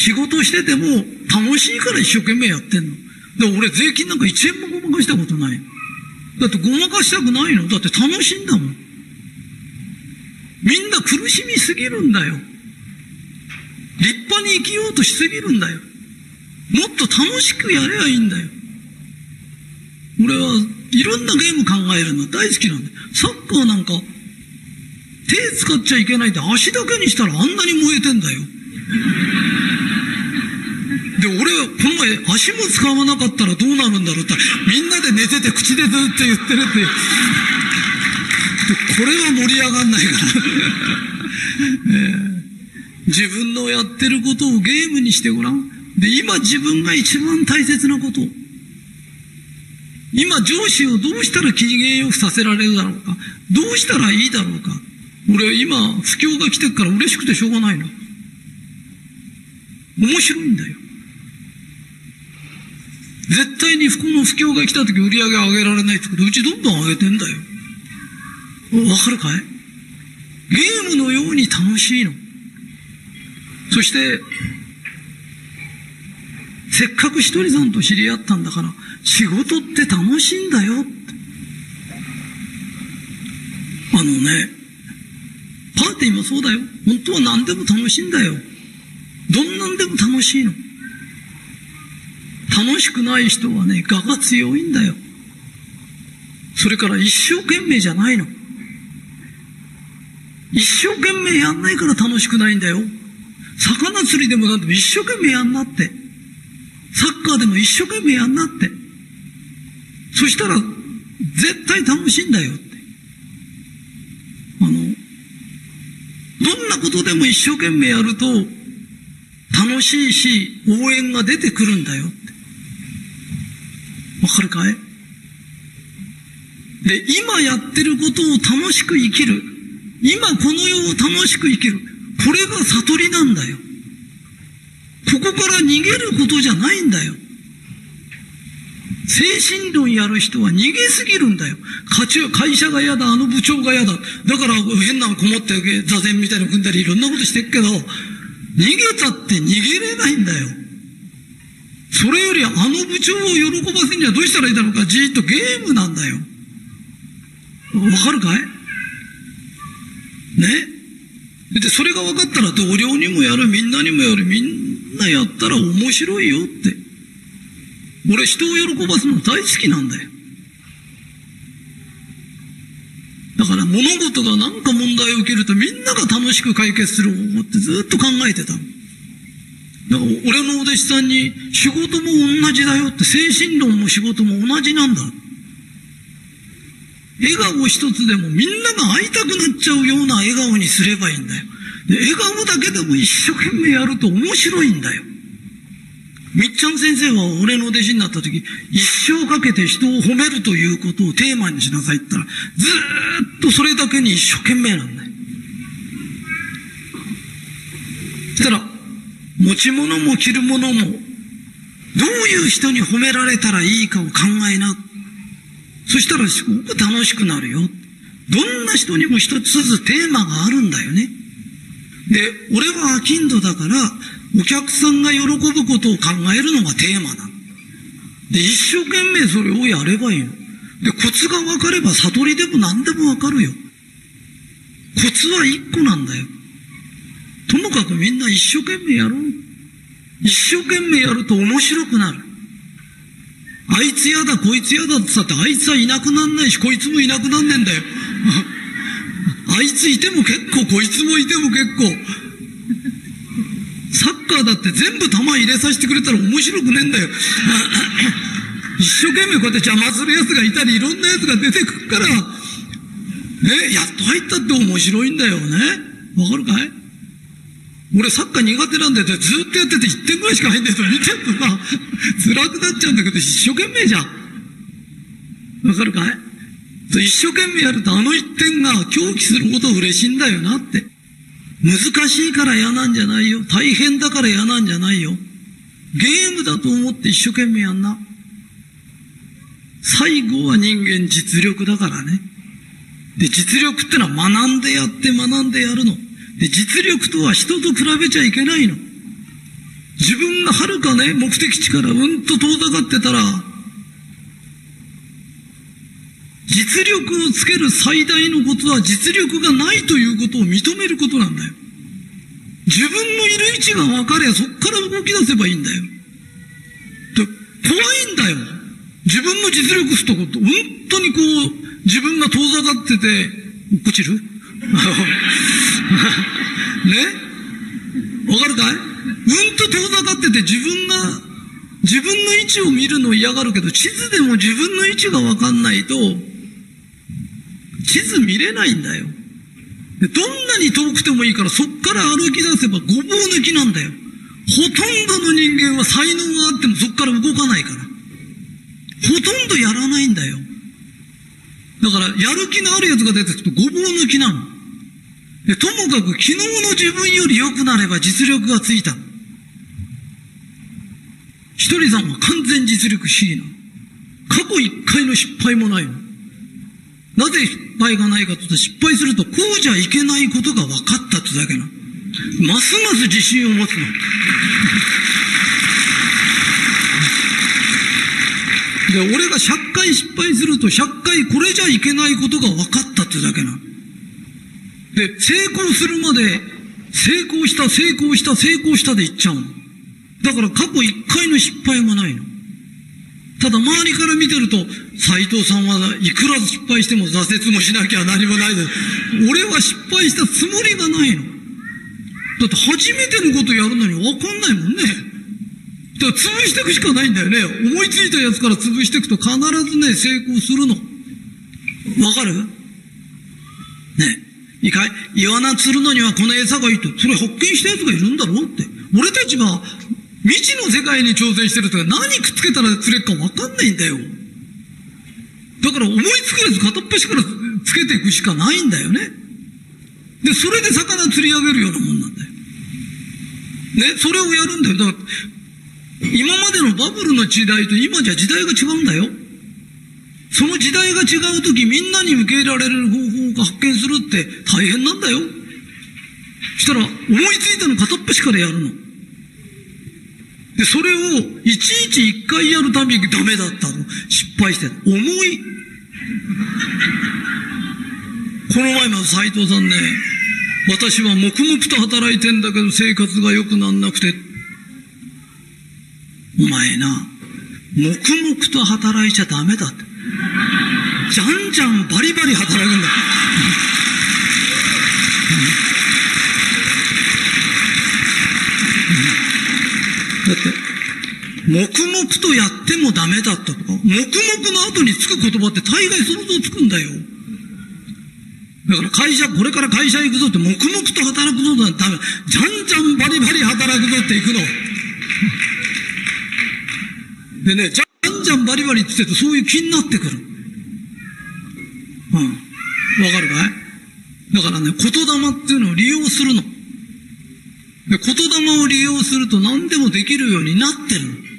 仕事してても楽しいから一生懸命やってんの。で、俺税金なんか一円もごまかしたことない。だってごまかしたくないのだって楽しいんだもん。みんな苦しみすぎるんだよ。立派に生きようとしすぎるんだよ。もっと楽しくやればいいんだよ。俺はいろんなゲーム考えるの大好きなんだよ。サッカーなんか手使っちゃいけないって足だけにしたらあんなに燃えてんだよ。で、俺はこの前足も使わなかったらどうなるんだろうってみんなで寝てて口でずっと言ってるって。でこれは盛り上がんないからえ、自分のやってることをゲームにしてごらん。で、今自分が一番大切なこと。今上司をどうしたら機嫌よくさせられるだろうか。どうしたらいいだろうか。俺今、不況が来てるから嬉しくてしょうがないの。面白いんだよ。絶対にこの不況が来た時売り上げ上げられないってことうちどんどん上げてんだよ。わかるかい？ゲームのように楽しいの。そして、せっかくひとりさんと知り合ったんだから、仕事って楽しいんだよ。あのね、パーティーもそうだよ。本当は何でも楽しいんだよ。どんなんでも楽しいの。楽しくない人はね、我が強いんだよ。それから一生懸命じゃないの。一生懸命やんないから楽しくないんだよ。魚釣りでもなんでも一生懸命やんなって。サッカーでも一生懸命やんなって。そしたら、絶対楽しいんだよって。あの、どんなことでも一生懸命やると、楽しいし、応援が出てくるんだよ。わかるかい？で、今やってることを楽しく生きる。今この世を楽しく生きる。これが悟りなんだよ。ここから逃げることじゃないんだよ。精神論やる人は逃げすぎるんだよ。会社が嫌だ、あの部長が嫌だ。だから変なのこもって座禅みたいなの組んだりいろんなことしてるけど、逃げたって逃げれないんだよ。それよりあの部長を喜ばせるにはどうしたらいいだろうか、じーっとゲームなんだよ。わかるかい？ね？で、それが分かったら同僚にもやる、みんなにもやる、みんなやったら面白いよって。俺人を喜ばすの大好きなんだよ。だから物事が何か問題を受けるとみんなが楽しく解決する方法ってずっと考えてた。だから俺のお弟子さんに仕事も同じだよって精神論も仕事も同じなんだ。笑顔一つでもみんなが会いたくなっちゃうような笑顔にすればいいんだよ。で笑顔だけでも一生懸命やると面白いんだよ。みっちゃん先生は俺の弟子になった時、一生かけて人を褒めるということをテーマにしなさいって言ったら、ずっとそれだけに一生懸命なんだよ。そしたら、持ち物も着るものも、どういう人に褒められたらいいかを考えな。そしたらすごく楽しくなるよ。どんな人にも一つずつテーマがあるんだよね。で、俺はアキンドだから、お客さんが喜ぶことを考えるのがテーマなの。で、一生懸命それをやればいいの。で、コツが分かれば悟りでも何でも分かるよ。コツは一個なんだよ。ともかくみんな一生懸命やろう。一生懸命やると面白くなる。あいつ嫌だ、こいつ嫌だって言って、あいつはいなくなんないし、こいつもいなくなんねえんだよ。あいついても結構、こいつもいても結構。サッカーだって全部球入れさせてくれたら面白くねえんだよ。一生懸命こうやって邪魔する奴がいたり、いろんな奴が出てくるから、ね、やっと入ったって面白いんだよね。わかるかい？俺サッカー苦手なんだよずっとやってて1点ぐらいしか入んないと見てるとさ、辛くなっちゃうんだけど一生懸命じゃん。わかるかい？一生懸命やるとあの1点が狂気するほど嬉しいんだよなって。難しいから嫌なんじゃないよ。大変だから嫌なんじゃないよ。ゲームだと思って一生懸命やんな。最後は人間実力だからね。で、実力ってのは学んでやって学んでやるの。で、実力とは人と比べちゃいけないの。自分がはるかね、目的地からうんと遠ざかってたら、実力をつける最大のことは実力がないということを認めることなんだよ。自分のいる位置が分かればそこから動き出せばいいんだよ。怖いんだよ。自分の実力すとこと、本当にこう、自分が遠ざかってて、落っこちる？ね？わかるかい？うんと遠ざかってて自分が、自分の位置を見るの嫌がるけど、地図でも自分の位置がわかんないと、地図見れないんだよ。どんなに遠くてもいいからそっから歩き出せばごぼう抜きなんだよ。ほとんどの人間は才能があってもそっから動かないから。ほとんどやらないんだよ。だから、やる気のある奴が出てくるとごぼう抜きなの。ともかく昨日の自分より良くなれば実力がついた。ひとりさんは完全実力主義な。過去一回の失敗もないの。なぜ失敗がないかというと、失敗するとこうじゃいけないことが分かったってだけな。ますます自信を持つの。で、俺が100回失敗すると100回これじゃいけないことが分かったってだけな。で、成功するまで、成功した、成功した、成功したで言っちゃうの。だから過去1回の失敗もないの。ただ周りから見てると、斎藤さんはいくら失敗しても挫折もしなきゃ何もないです。俺は失敗したつもりがないの。だって初めてのことやるのにわかんないもんね。だから潰していくしかないんだよね。思いついたやつから潰していくと必ずね、成功するの。わかる？ね。いいかいイワナ釣るのにはこの餌がいいと。それ発見したやつがいるんだろうって。俺たちは未知の世界に挑戦してるとか何くっつけたら釣れるか分かんないんだよ。だから思いつくやつ片っ端からつけていくしかないんだよね。で、それで魚釣り上げるようなもんなんだよ。ね、それをやるんだよ。だから、今までのバブルの時代と今じゃ時代が違うんだよ。その時代が違うときみんなに受け入れられる方法を発見するって大変なんだよ。したら思いついたの片っ端からやるの。で、それをいちいち一回やるたびにダメだったの。失敗して。重い。この前も斎藤さんね、私は黙々と働いてんだけど生活が良くなんなくて。お前な、黙々と働いちゃダメだって。じゃんじゃんバリバリ働くんだ。だって、黙々とやってもダメだったとか、黙々の後につく言葉って大概想像つくんだよ。だから会社、これから会社行くぞって黙々と働くぞってダメ。じゃんじゃんバリバリ働くぞって行くの。でね、じゃんじゃんバリバリって言ってるとそういう気になってくる。うん。わかるかい？だからね、言霊っていうのを利用するの。で、言霊を利用すると何でもできるようになってるの。